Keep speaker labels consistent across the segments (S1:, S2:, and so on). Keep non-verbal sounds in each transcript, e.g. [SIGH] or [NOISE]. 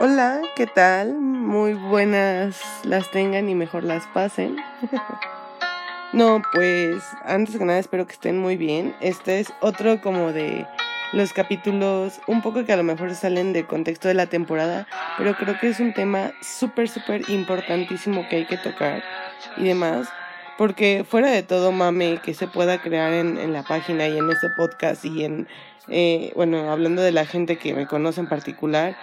S1: Hola, ¿qué tal? Muy buenas las tengan y mejor las pasen. [LAUGHS] no, pues antes que nada espero que estén muy bien. Este es otro como de los capítulos un poco que a lo mejor salen del contexto de la temporada, pero creo que es un tema súper, súper importantísimo que hay que tocar y demás. Porque fuera de todo mame que se pueda crear en, en la página y en este podcast y en, eh, bueno, hablando de la gente que me conoce en particular,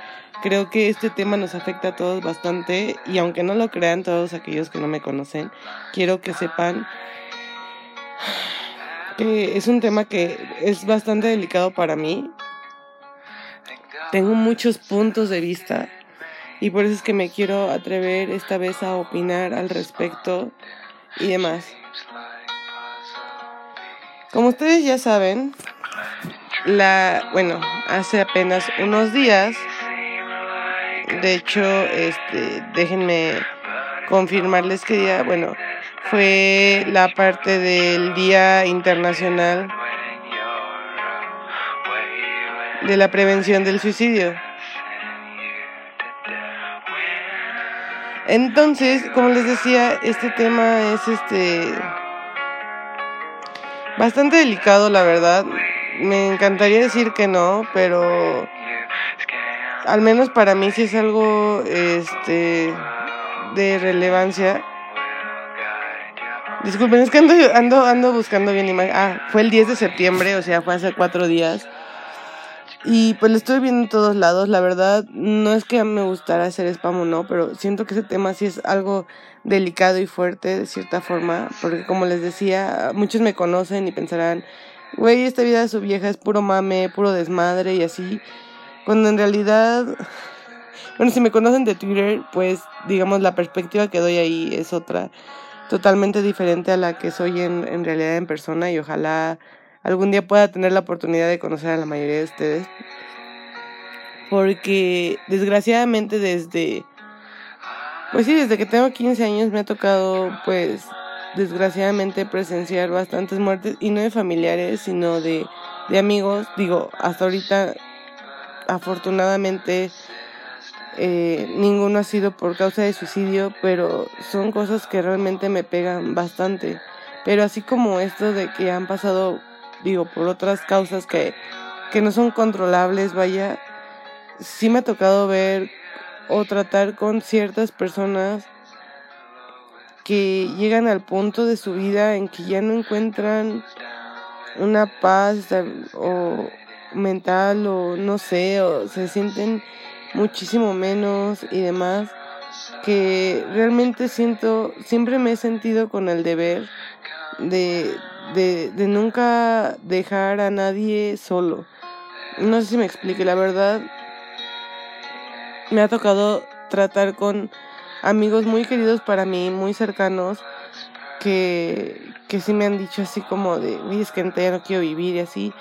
S1: creo que este tema nos afecta a todos bastante y aunque no lo crean todos aquellos que no me conocen, quiero que sepan que es un tema que es bastante delicado para mí. Tengo muchos puntos de vista y por eso es que me quiero atrever esta vez a opinar al respecto y demás. Como ustedes ya saben, la, bueno, hace apenas unos días, de hecho, este, déjenme confirmarles que día, bueno, fue la parte del Día Internacional de la Prevención del Suicidio. Entonces, como les decía, este tema es este bastante delicado, la verdad. Me encantaría decir que no, pero al menos para mí sí es algo este de relevancia. Disculpen, es que ando, ando, ando buscando bien imagen. Ah, fue el 10 de septiembre, o sea, fue hace cuatro días. Y pues lo estoy viendo en todos lados. La verdad, no es que me gustara hacer spam o no, pero siento que ese tema sí es algo delicado y fuerte de cierta forma. Porque como les decía, muchos me conocen y pensarán, güey, esta vida de su vieja es puro mame, puro desmadre y así. Cuando en realidad, bueno, si me conocen de Twitter, pues digamos la perspectiva que doy ahí es otra, totalmente diferente a la que soy en, en realidad en persona y ojalá algún día pueda tener la oportunidad de conocer a la mayoría de ustedes. Porque desgraciadamente desde, pues sí, desde que tengo 15 años me ha tocado, pues, desgraciadamente presenciar bastantes muertes, y no de familiares, sino de, de amigos. Digo, hasta ahorita, afortunadamente, eh, ninguno ha sido por causa de suicidio, pero son cosas que realmente me pegan bastante. Pero así como esto de que han pasado digo, por otras causas que, que no son controlables, vaya, sí me ha tocado ver o tratar con ciertas personas que llegan al punto de su vida en que ya no encuentran una paz o mental o no sé, o se sienten muchísimo menos y demás, que realmente siento, siempre me he sentido con el deber de, de, de nunca dejar a nadie solo. No sé si me explique, la verdad me ha tocado tratar con amigos muy queridos para mí, muy cercanos, que, que sí me han dicho así como de, es que ya no quiero vivir y así.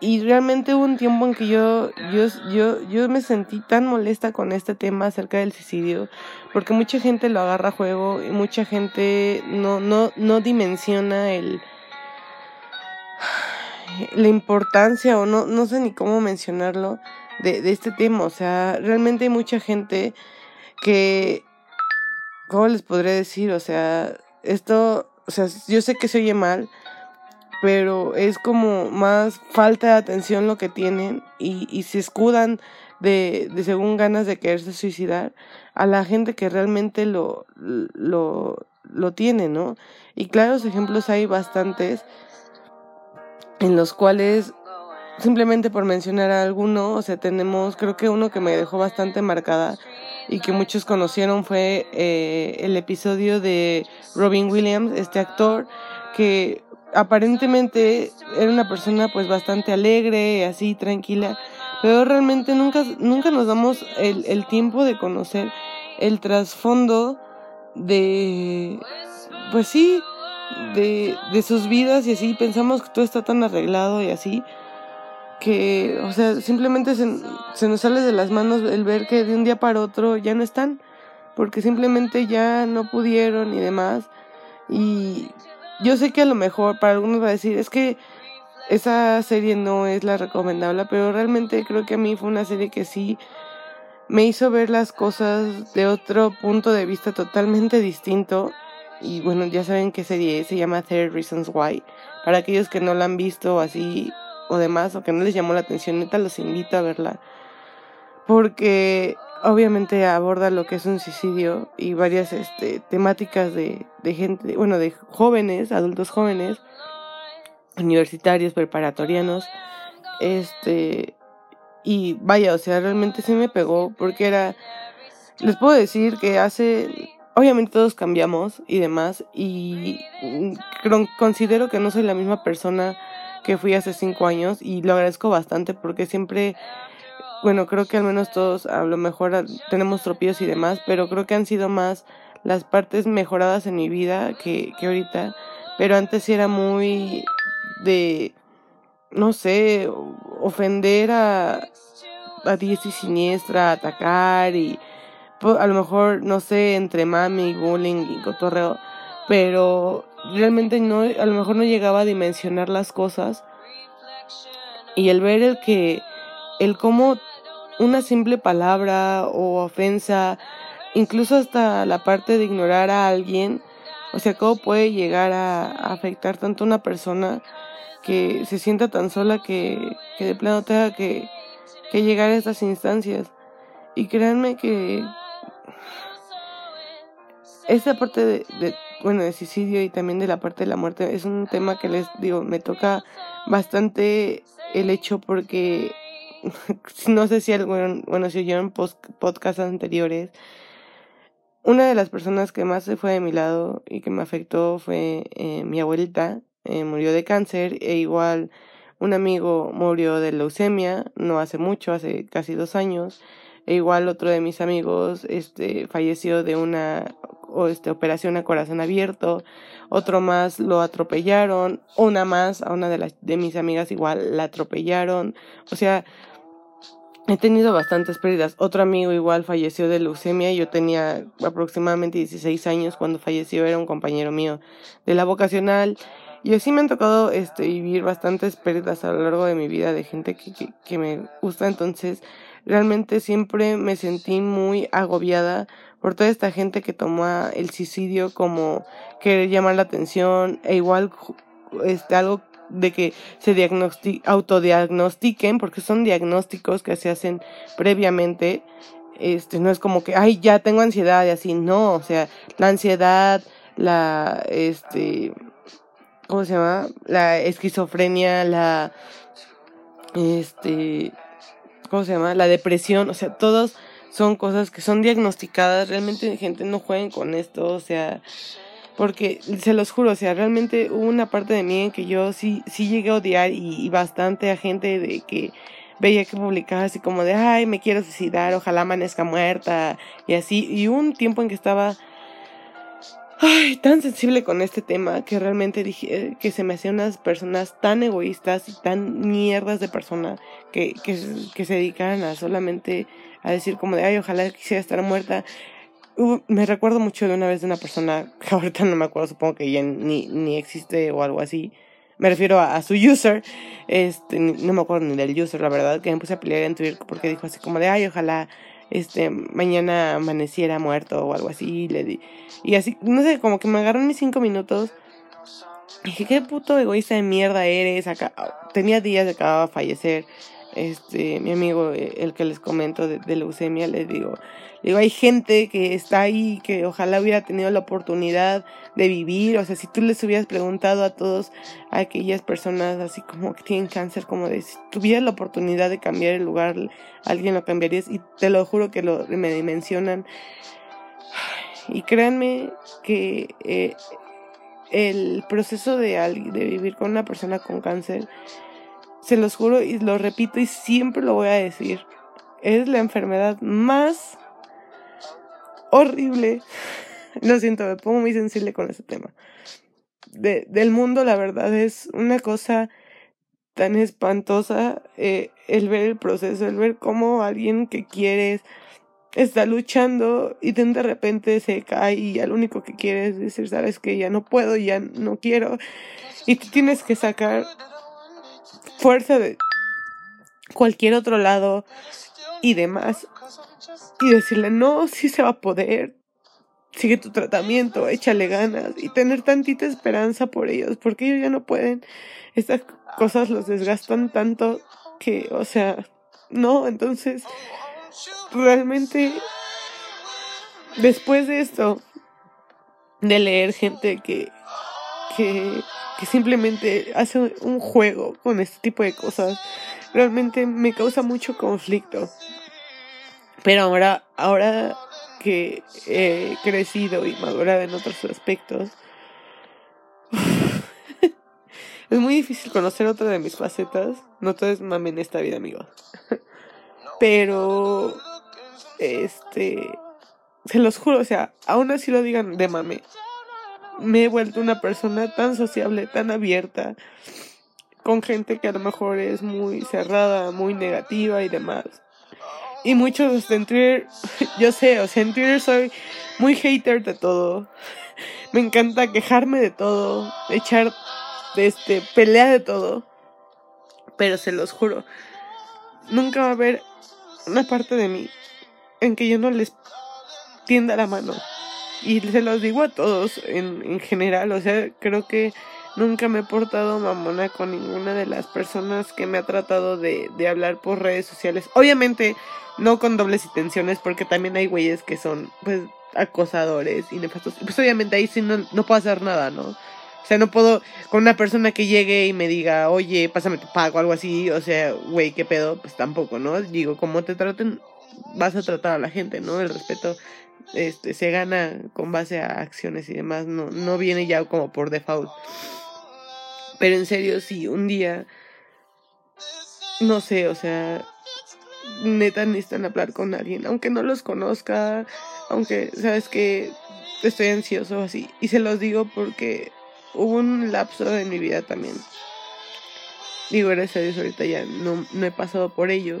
S1: Y realmente hubo un tiempo en que yo, yo, yo, yo me sentí tan molesta con este tema acerca del suicidio, porque mucha gente lo agarra a juego y mucha gente no, no, no dimensiona el, la importancia o no, no sé ni cómo mencionarlo de, este tema. O sea, realmente hay mucha gente que, ¿cómo les podré decir? O sea, esto, o sea, yo sé que se oye mal, pero es como más falta de atención lo que tienen y, y se escudan de, de según ganas de quererse suicidar a la gente que realmente lo, lo, lo tiene, ¿no? Y claros ejemplos hay bastantes en los cuales simplemente por mencionar a alguno, o sea, tenemos, creo que uno que me dejó bastante marcada y que muchos conocieron fue eh, el episodio de Robin Williams, este actor que aparentemente era una persona pues bastante alegre, así tranquila, pero realmente nunca, nunca nos damos el, el tiempo de conocer el trasfondo de, pues sí, de, de sus vidas y así pensamos que todo está tan arreglado y así que, o sea, simplemente se, se, nos sale de las manos el ver que de un día para otro ya no están, porque simplemente ya no pudieron y demás. Y yo sé que a lo mejor para algunos va a decir, es que esa serie no es la recomendable, pero realmente creo que a mí fue una serie que sí me hizo ver las cosas de otro punto de vista totalmente distinto. Y bueno, ya saben qué serie se llama Third Reasons Why. Para aquellos que no la han visto así o demás, o que no les llamó la atención, neta los invito a verla. Porque obviamente aborda lo que es un suicidio y varias este, temáticas de, de gente, bueno, de jóvenes, adultos jóvenes, universitarios, preparatorianos, este, y vaya, o sea, realmente se me pegó porque era, les puedo decir que hace, obviamente todos cambiamos y demás, y considero que no soy la misma persona que fui hace cinco años y lo agradezco bastante porque siempre bueno, creo que al menos todos a lo mejor tenemos tropillos y demás, pero creo que han sido más las partes mejoradas en mi vida que, que ahorita. Pero antes era muy de, no sé, ofender a, a diestra y siniestra, atacar y a lo mejor, no sé, entre mami, bullying y cotorreo, pero realmente no, a lo mejor no llegaba a dimensionar las cosas. Y el ver el que, el cómo una simple palabra o ofensa, incluso hasta la parte de ignorar a alguien, o sea, cómo puede llegar a, afectar tanto a una persona que se sienta tan sola que, que de plano tenga que, que llegar a estas instancias. Y créanme que esta parte de, bueno, de suicidio y también de la parte de la muerte es un tema que les digo, me toca bastante el hecho porque [LAUGHS] no sé si algún, bueno, si oyeron podcasts anteriores, una de las personas que más se fue de mi lado y que me afectó fue eh, mi abuelita, eh, murió de cáncer, e igual un amigo murió de leucemia, no hace mucho, hace casi dos años, e igual otro de mis amigos este, falleció de una o este, operación a corazón abierto, otro más lo atropellaron, una más, a una de, las, de mis amigas igual la atropellaron, o sea, He tenido bastantes pérdidas. Otro amigo igual falleció de leucemia. Yo tenía aproximadamente 16 años cuando falleció. Era un compañero mío de la vocacional. Y así me han tocado este, vivir bastantes pérdidas a lo largo de mi vida de gente que, que, que me gusta. Entonces, realmente siempre me sentí muy agobiada por toda esta gente que toma el suicidio como querer llamar la atención e igual este algo de que se autodiagnostiquen, porque son diagnósticos que se hacen previamente. Este, no es como que, ay, ya tengo ansiedad y así, no, o sea, la ansiedad, la, este, ¿cómo se llama? La esquizofrenia, la, este, ¿cómo se llama? La depresión, o sea, todos son cosas que son diagnosticadas, realmente gente no jueguen con esto, o sea, porque se los juro, o sea, realmente hubo una parte de mí en que yo sí, sí llegué a odiar y, bastante a gente de que veía que publicaba así como de, ay, me quiero suicidar, ojalá amanezca muerta y así. Y un tiempo en que estaba ay, tan sensible con este tema que realmente dije que se me hacían unas personas tan egoístas y tan mierdas de persona que, que, que se dedicaran a solamente a decir como de, ay, ojalá quisiera estar muerta me recuerdo mucho de una vez de una persona que [LAUGHS] ahorita no me acuerdo, supongo que ya ni, ni existe o algo así. Me refiero a, su user, este, no me acuerdo ni del user, la verdad, que me puse a pelear en Twitter porque dijo así como de, ay, ojalá, este, mañana amaneciera muerto o algo así, y le di, y así, no sé, como que me agarró mis cinco minutos, dije, qué puto egoísta de mierda eres, tenía días de acababa de fallecer, este, mi amigo, eh, el que les comento de, leucemia, le digo, digo, hay gente que está ahí que ojalá hubiera tenido la oportunidad de vivir, o sea, si tú les hubieras preguntado a todos a aquellas personas así como que tienen cáncer, como de si tuvieras la oportunidad de cambiar el lugar, alguien lo cambiarías y te lo juro que lo me dimensionan. Y créanme que eh, el proceso de, de vivir con una persona con cáncer se los juro y lo repito y siempre lo voy a decir, es la enfermedad más horrible. [LAUGHS] Lo siento, me pongo muy sensible con ese tema. De, del mundo, la verdad, es una cosa tan espantosa eh, el ver el proceso, el ver cómo alguien que quieres está luchando y de repente se cae y ya lo único que quieres es decir, sabes que ya no puedo, ya no quiero. Y tú tienes que sacar fuerza de cualquier otro lado y demás. Y decirle, no, sí se va a poder, sigue tu tratamiento, échale ganas y tener tantita esperanza por ellos, porque ellos ya no pueden. Estas cosas los desgastan tanto que, o sea, no, entonces, realmente, después de esto, de leer gente que, que, que simplemente hace un juego con este tipo de cosas, realmente me causa mucho conflicto. Pero ahora, ahora que he crecido y madurado en otros aspectos, [LAUGHS] es muy difícil conocer otra de mis facetas. No todo es en esta vida, amigos. [LAUGHS] Pero, este, se los juro, o sea, aún así lo digan de mame. Me he vuelto una persona tan sociable, tan abierta, con gente que a lo mejor es muy cerrada, muy negativa y demás. Y muchos en Twitter, [LAUGHS] yo sé, o sea, en Twitter soy muy hater de todo. [LAUGHS] Me encanta quejarme de todo, echar, este, pelea de todo. Pero se los juro, nunca va a haber una parte de mí en que yo no les tienda la mano. Y se los digo a todos en, en general, o sea, creo que nunca me he portado mamona con ninguna de las personas que me ha tratado de, de hablar por redes sociales. Obviamente, no con dobles intenciones, porque también hay güeyes que son, pues, acosadores y nefastos. Pues obviamente ahí sí no, no puedo hacer nada, ¿no? O sea, no puedo con una persona que llegue y me diga, oye, pásame tu pago, algo así. O sea, güey, ¿qué pedo? Pues tampoco, ¿no? Digo, como te traten, vas a tratar a la gente, ¿no? El respeto este, se gana con base a acciones y demás, no, no viene ya como por default. Pero en serio, si un día, no sé, o sea, neta necesitan hablar con alguien, aunque no los conozca, aunque sabes que estoy ansioso así. Y se los digo porque hubo un lapso en mi vida también. Digo, gracias a Dios ahorita ya no, no he pasado por ello.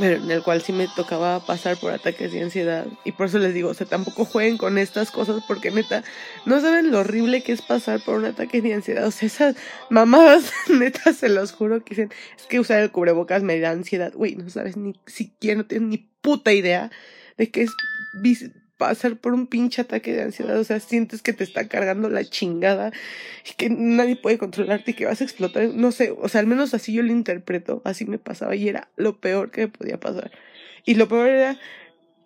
S1: En el cual sí me tocaba pasar por ataques de ansiedad. Y por eso les digo, o sea, tampoco jueguen con estas cosas porque neta, no saben lo horrible que es pasar por un ataque de ansiedad. O sea, esas mamadas, [LAUGHS] neta, se los juro que dicen, es que usar el cubrebocas me da ansiedad. Güey, no sabes ni siquiera, no tienes ni puta idea de que es pasar por un pinche ataque de ansiedad, o sea, sientes que te está cargando la chingada y que nadie puede controlarte y que vas a explotar, no sé, o sea, al menos así yo lo interpreto, así me pasaba y era lo peor que me podía pasar. Y lo peor era,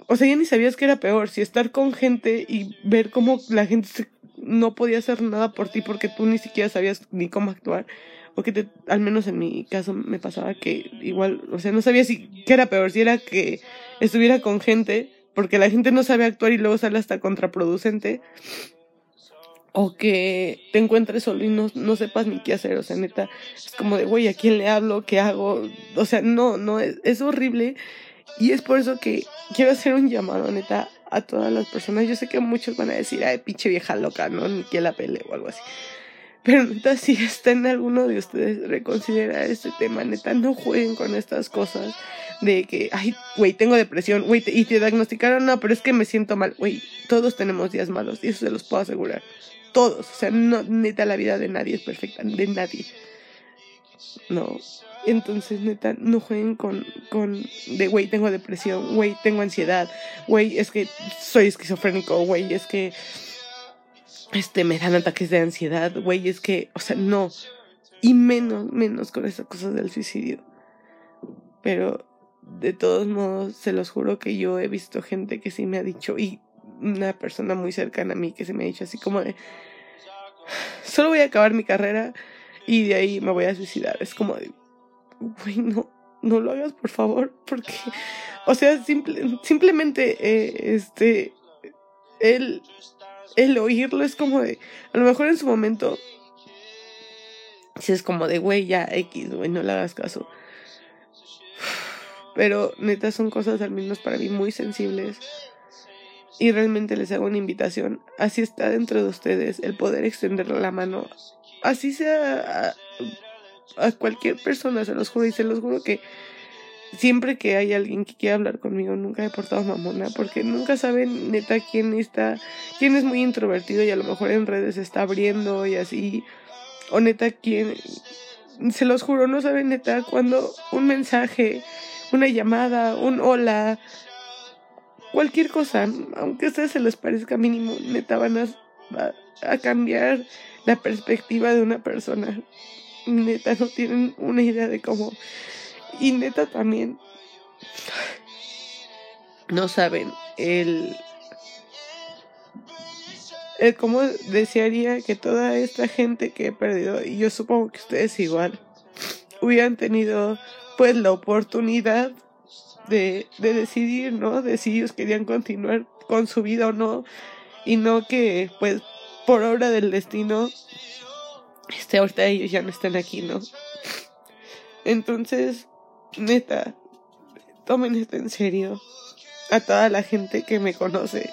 S1: o sea, ya ni sabías que era peor, si estar con gente y ver cómo la gente no podía hacer nada por ti porque tú ni siquiera sabías ni cómo actuar. O que al menos en mi caso me pasaba que igual, o sea, no sabía si qué era peor, si era que estuviera con gente porque la gente no sabe actuar y luego sale hasta contraproducente. O que te encuentres solo y no, no sepas ni qué hacer. O sea, neta, es como de, güey, ¿a quién le hablo? ¿Qué hago? O sea, no, no, es, es horrible. Y es por eso que quiero hacer un llamado, neta, a todas las personas. Yo sé que muchos van a decir, ay, pinche vieja loca, ¿no? Ni que la pele o algo así. Pero neta, si está en alguno de ustedes reconsidera este tema, neta, no jueguen con estas cosas de que, ay, güey, tengo depresión, güey, y te diagnosticaron, no, pero es que me siento mal, güey, todos tenemos días malos, y eso se los puedo asegurar. Todos, o sea, no, neta, la vida de nadie es perfecta, de nadie. No. Entonces, neta, no jueguen con, con de, güey, tengo depresión, güey, tengo ansiedad, güey, es que soy esquizofrénico, güey, es que, este, me dan ataques de ansiedad, güey, es que, o sea, no. Y menos, menos con esas cosas del suicidio. Pero de todos modos, se los juro que yo he visto gente que sí me ha dicho, y una persona muy cercana a mí que se me ha dicho así como de, solo voy a acabar mi carrera y de ahí me voy a suicidar. Es como de, güey, no, no lo hagas por favor, porque, o sea, simple, simplemente, eh, este, el, el oírlo es como de, a lo mejor en su momento, si es como de, güey, ya X, güey, no le hagas caso. Pero neta son cosas al menos para mí muy sensibles. Y realmente les hago una invitación. Así está dentro de ustedes el poder extender la mano. Así sea a, a cualquier persona, se los juro. Y se los juro que siempre que hay alguien que quiera hablar conmigo, nunca he portado mamona, porque nunca saben neta quién está, quién es muy introvertido y a lo mejor en redes se está abriendo y así, o neta quién, se los juro, no saben neta cuando un mensaje una llamada, un hola, cualquier cosa, aunque a ustedes se les parezca mínimo, neta van a, a cambiar la perspectiva de una persona. Neta no tienen una idea de cómo. Y neta también no saben el el cómo desearía que toda esta gente que he perdido, y yo supongo que ustedes igual, hubieran tenido pues la oportunidad de, de decidir, ¿no? De si ellos querían continuar con su vida o no, y no que pues por obra del destino, este, ahorita ellos ya no están aquí, ¿no? Entonces, neta, tomen esto en serio. A toda la gente que me conoce,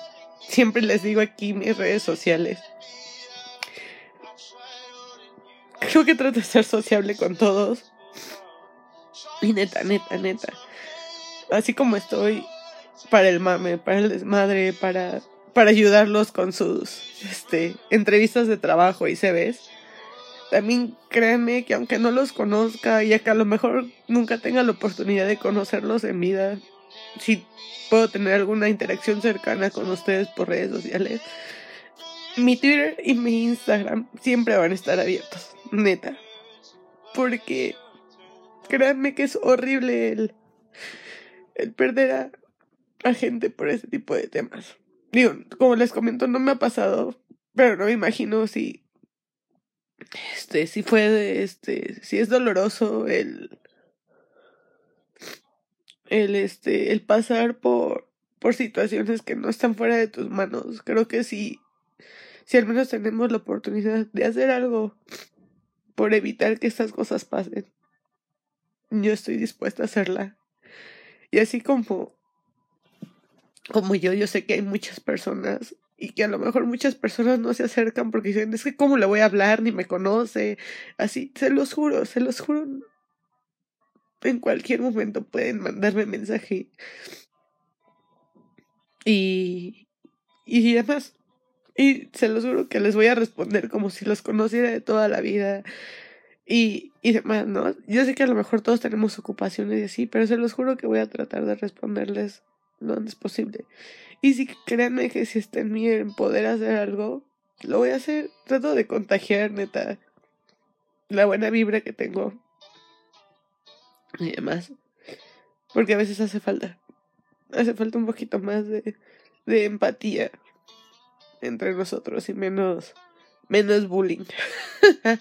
S1: siempre les digo aquí mis redes sociales. Creo que trato de ser sociable con todos. Y neta, neta, neta. Así como estoy para el mame, para el desmadre, para, para ayudarlos con sus este, entrevistas de trabajo y CVs. También créanme que aunque no los conozca y que a lo mejor nunca tenga la oportunidad de conocerlos en vida, si puedo tener alguna interacción cercana con ustedes por redes sociales, mi Twitter y mi Instagram siempre van a estar abiertos, neta. Porque créanme que es horrible el, el perder a, a gente por ese tipo de temas. Digo, como les comento, no me ha pasado, pero no me imagino si este si fue este si es doloroso el el este el pasar por por situaciones que no están fuera de tus manos. Creo que si si al menos tenemos la oportunidad de hacer algo por evitar que estas cosas pasen. Yo estoy dispuesta a hacerla. Y así como como yo yo sé que hay muchas personas y que a lo mejor muchas personas no se acercan porque dicen, es que cómo le voy a hablar, ni me conoce, así, se los juro, se los juro, en cualquier momento pueden mandarme mensaje y, y demás. Y se los juro que les voy a responder como si los conociera de toda la vida y, y demás, ¿no? Yo sé que a lo mejor todos tenemos ocupaciones y así, pero se los juro que voy a tratar de responderles lo antes posible. Y si créanme que si está en mí en poder hacer algo, lo voy a hacer. Trato de contagiar, neta, la buena vibra que tengo. Y demás. Porque a veces hace falta. Hace falta un poquito más de, de empatía entre nosotros y menos, menos bullying. [LAUGHS]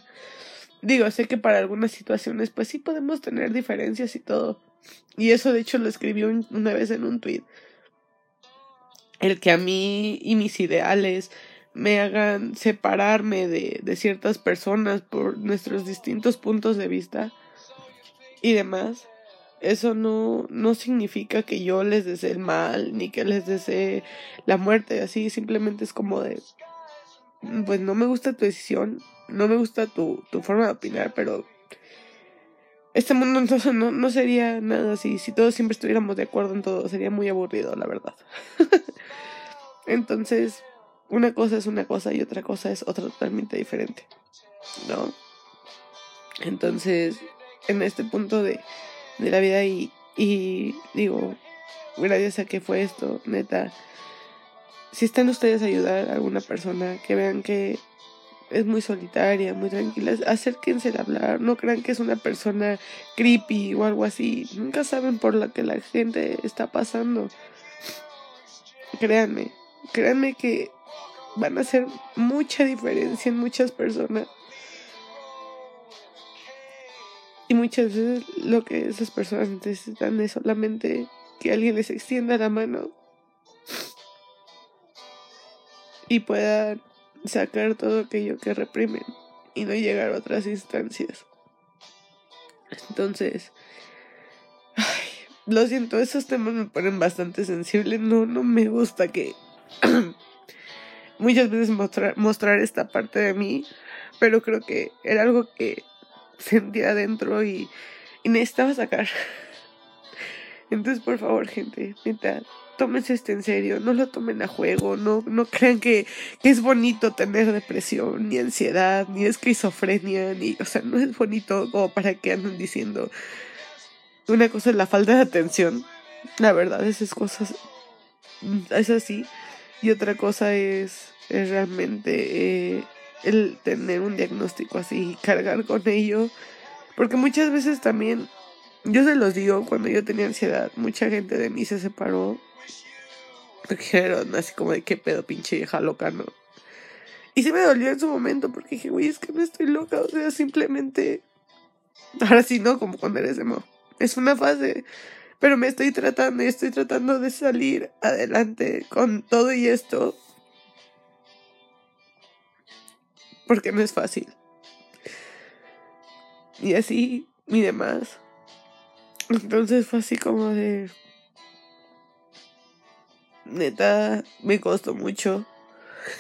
S1: Digo, sé que para algunas situaciones pues sí podemos tener diferencias y todo. Y eso de hecho lo escribí una vez en un tweet el que a mí y mis ideales me hagan separarme de, de ciertas personas por nuestros distintos puntos de vista y demás, eso no, no significa que yo les desee el mal, ni que les desee la muerte, así simplemente es como de, pues no me gusta tu decisión, no me gusta tu, tu forma de opinar, pero este mundo entonces [LAUGHS] no, no sería nada así. Si todos siempre estuviéramos de acuerdo en todo, sería muy aburrido, la verdad. [LAUGHS] entonces, una cosa es una cosa y otra cosa es otra totalmente diferente. ¿No? Entonces, en este punto de, de la vida y, y digo, gracias a que fue esto, neta, si están ustedes a ayudar a alguna persona, que vean que es muy solitaria, muy tranquila, acérquense a hablar, no crean que es una persona creepy o algo así, nunca saben por la que la gente está pasando. Créanme, créanme que van a hacer mucha diferencia en muchas personas. Y muchas veces lo que esas personas necesitan es solamente que alguien les extienda la mano y puedan sacar todo aquello que reprimen y no llegar a otras instancias. Entonces, lo siento, esos temas me ponen bastante sensible. No, no me gusta que [CLEARS THROAT] muchas veces mostrar, mostrar esta parte de mí, pero creo que era algo que sentía adentro y, necesitaba sacar. [LAUGHS] Entonces, por favor, gente, tómense esto en serio, no lo tomen a juego, no, no crean que, es bonito tener depresión, ni ansiedad, ni esquizofrenia, ni, o sea, no es bonito como para que anden diciendo, una cosa es la falta de atención. La verdad, esas cosas es así. Y otra cosa es, es realmente eh, el tener un diagnóstico así y cargar con ello. Porque muchas veces también, yo se los digo, cuando yo tenía ansiedad, mucha gente de mí se separó. Dijeron así como de qué pedo, pinche vieja loca, ¿no? Y se me dolió en su momento porque dije, güey, es que no estoy loca, o sea, simplemente. Ahora sí, no, como cuando eres emo. Es una fase. Pero me estoy tratando y estoy tratando de salir adelante con todo y esto. Porque no es fácil. Y así, y demás. Entonces fue así como de... Neta, me costó mucho.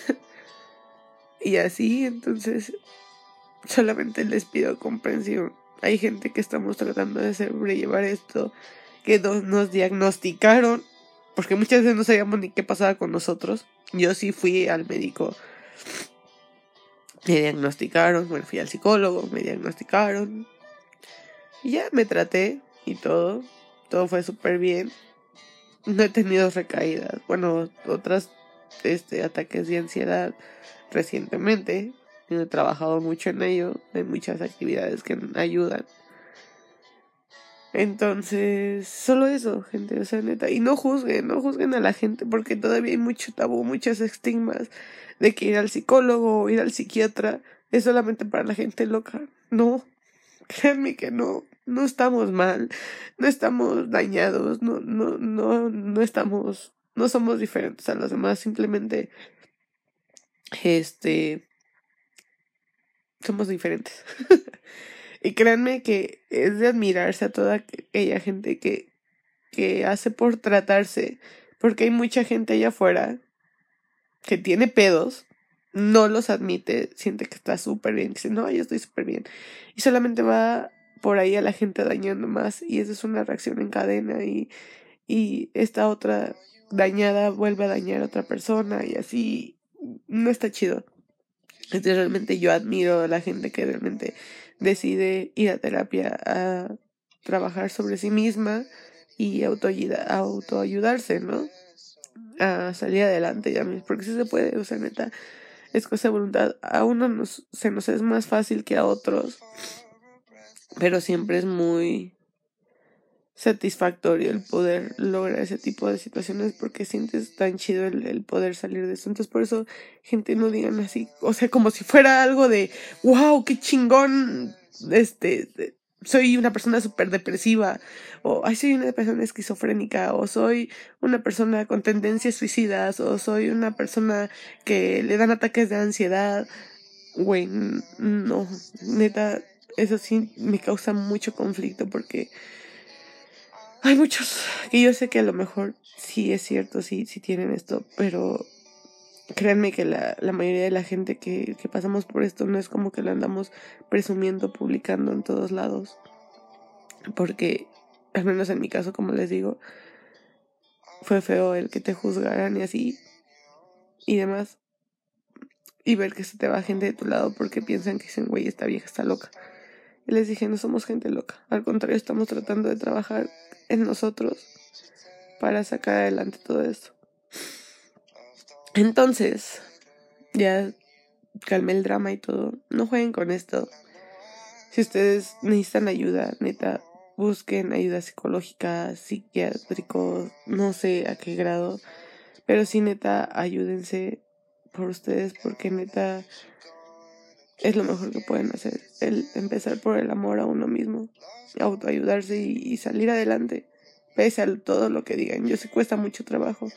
S1: [LAUGHS] y así, entonces, solamente les pido comprensión. Hay gente que estamos tratando de sobrellevar esto que nos diagnosticaron, porque muchas veces no sabíamos ni qué pasaba con nosotros. Yo sí fui al médico, me diagnosticaron, bueno, fui al psicólogo, me diagnosticaron. Y ya me traté y todo, todo fue súper bien. No he tenido recaídas, bueno, otras este, ataques de ansiedad recientemente. He trabajado mucho en ello, hay muchas actividades que ayudan. Entonces, solo eso, gente, o sea, neta. Y no juzguen, no juzguen a la gente porque todavía hay mucho tabú, muchas estigmas de que ir al psicólogo o ir al psiquiatra es solamente para la gente loca. No, [LAUGHS] créanme que no, no estamos mal, no estamos dañados, no, no, no, no estamos, no somos diferentes a los demás, simplemente, este, somos diferentes. [LAUGHS] Y créanme que es de admirarse a toda aquella gente que, que hace por tratarse, porque hay mucha gente allá afuera que tiene pedos, no los admite, siente que está súper bien, dice, no, yo estoy súper bien. Y solamente va por ahí a la gente dañando más y esa es una reacción en cadena y, y esta otra dañada vuelve a dañar a otra persona y así no está chido. Entonces realmente yo admiro a la gente que realmente decide ir a terapia a trabajar sobre sí misma y autoayudarse, ¿no? A salir adelante ya porque si se puede, o sea, neta, es cosa de voluntad. A uno nos, se nos es más fácil que a otros, pero siempre es muy satisfactorio el poder lograr ese tipo de situaciones porque sientes tan chido el, poder salir de eso. Entonces por eso gente no digan así, o sea, como si fuera algo de, wow, qué chingón, este, soy una persona súper depresiva, o ay, soy una persona esquizofrénica, o soy una persona con tendencias suicidas, o soy una persona que le dan ataques de ansiedad. Güey, no, neta, eso sí me causa mucho conflicto porque hay muchos que yo sé que a lo mejor sí es cierto, sí, sí tienen esto, pero créanme que la, la mayoría de la gente que, que pasamos por esto no es como que lo andamos presumiendo, publicando en todos lados. Porque, al menos en mi caso, como les digo, fue feo el que te juzgaran y así y demás. Y ver que se te va gente de tu lado porque piensan que dicen, güey, esta vieja está loca. Les dije, no somos gente loca. Al contrario, estamos tratando de trabajar en nosotros para sacar adelante todo esto. Entonces, ya calmé el drama y todo. No jueguen con esto. Si ustedes necesitan ayuda, neta, busquen ayuda psicológica, psiquiátrico, no sé a qué grado. Pero sí, neta, ayúdense por ustedes porque neta es lo mejor que pueden hacer. El empezar por el amor a uno mismo, autoayudarse y, y salir adelante, pese a todo lo que digan. Yo sé cuesta mucho trabajo,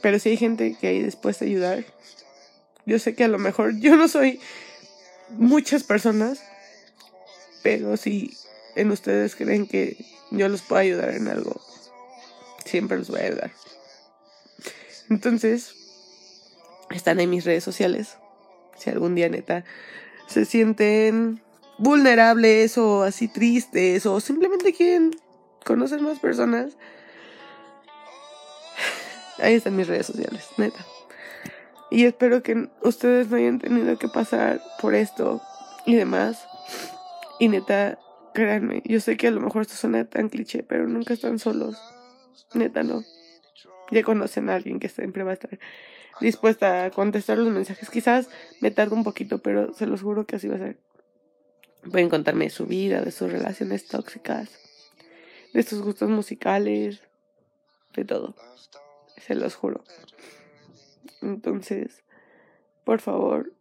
S1: pero si hay gente que hay dispuesta a ayudar, yo sé que a lo mejor [LAUGHS] yo no soy muchas personas, pero si en ustedes creen que yo los puedo ayudar en algo, siempre los voy a ayudar. Entonces, están en mis redes sociales si algún día neta se sienten vulnerables o así tristes o simplemente quieren conocer más personas, ahí están mis redes sociales, neta. Y espero que ustedes no hayan tenido que pasar por esto y demás. Y neta, créanme, yo sé que a lo mejor esto suena tan cliché, pero nunca están solos. Neta, no. Ya conocen a alguien que siempre va a estar dispuesta a contestar los mensajes. Quizás me tarde un poquito, pero se los juro que así va a ser. Pueden contarme de su vida, de sus relaciones tóxicas, de sus gustos musicales, de todo. Se los juro. Entonces, por favor,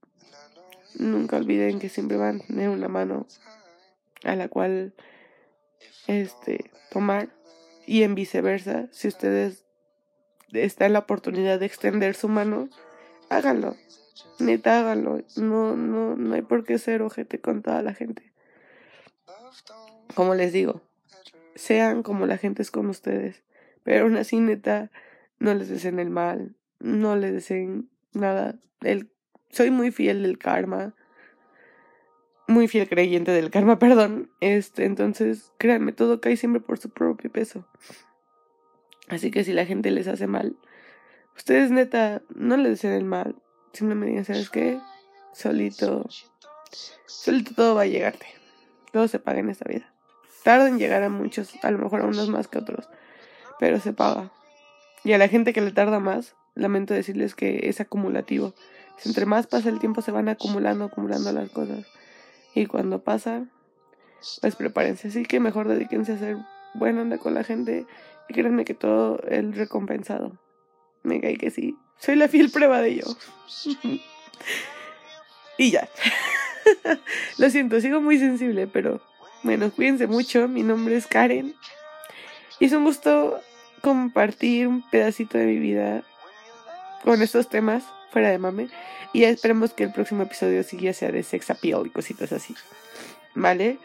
S1: nunca olviden que siempre van a tener una mano a la cual este tomar y en viceversa, si ustedes están en la oportunidad de extender su mano, háganlo. Neta, háganlo. No, no, no hay por qué ser ojete con toda la gente. Como les digo, sean como la gente es con ustedes. Pero aún así, neta, no les deseen el mal. No les deseen nada. El, soy muy fiel del karma. Muy fiel creyente del karma, [LAUGHS] perdón. Este, entonces, créanme, todo cae siempre por su propio peso. Así que si la gente les hace mal, ustedes neta, no les deseen el mal. Simplemente digan, ¿sabes qué? Solito, solito todo va a llegarte. Todo se paga en esta vida. Tarda en llegar a muchos, a lo mejor a unos más que otros, pero se paga. Y a la gente que le tarda más, lamento decirles que es acumulativo. Entre más pasa el tiempo se van acumulando, acumulando las cosas. Y cuando pasa, pues prepárense. Así que mejor dedíquense a ser buena onda con la gente y créanme que todo es recompensado. Me cae que sí. Soy la fiel prueba de ello. [LAUGHS] y ya. [LAUGHS] Lo siento, sigo muy sensible, pero bueno, cuídense mucho. Mi nombre es Karen. Y es un gusto compartir un pedacito de mi vida con estos temas, fuera de mame. Y esperemos que el próximo episodio sí ya sea de sex appeal y cositas así. ¿Vale?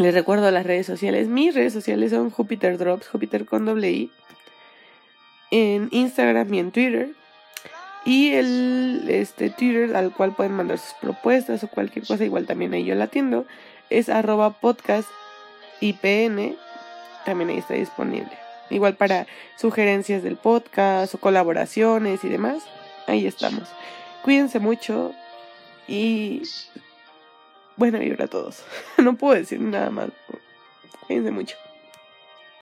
S1: Les recuerdo las redes sociales. Mis redes sociales son Jupiter Drops, Jupiter con doble I. En Instagram y en Twitter. Y el este, Twitter al cual pueden mandar sus propuestas o cualquier cosa, igual también ahí yo la atiendo, es arroba podcast IPN. También ahí está disponible. Igual para sugerencias del podcast o colaboraciones y demás. Ahí estamos. Cuídense mucho y buena vibra a todos. [LAUGHS] No puedo decir nada más. Cuídense mucho.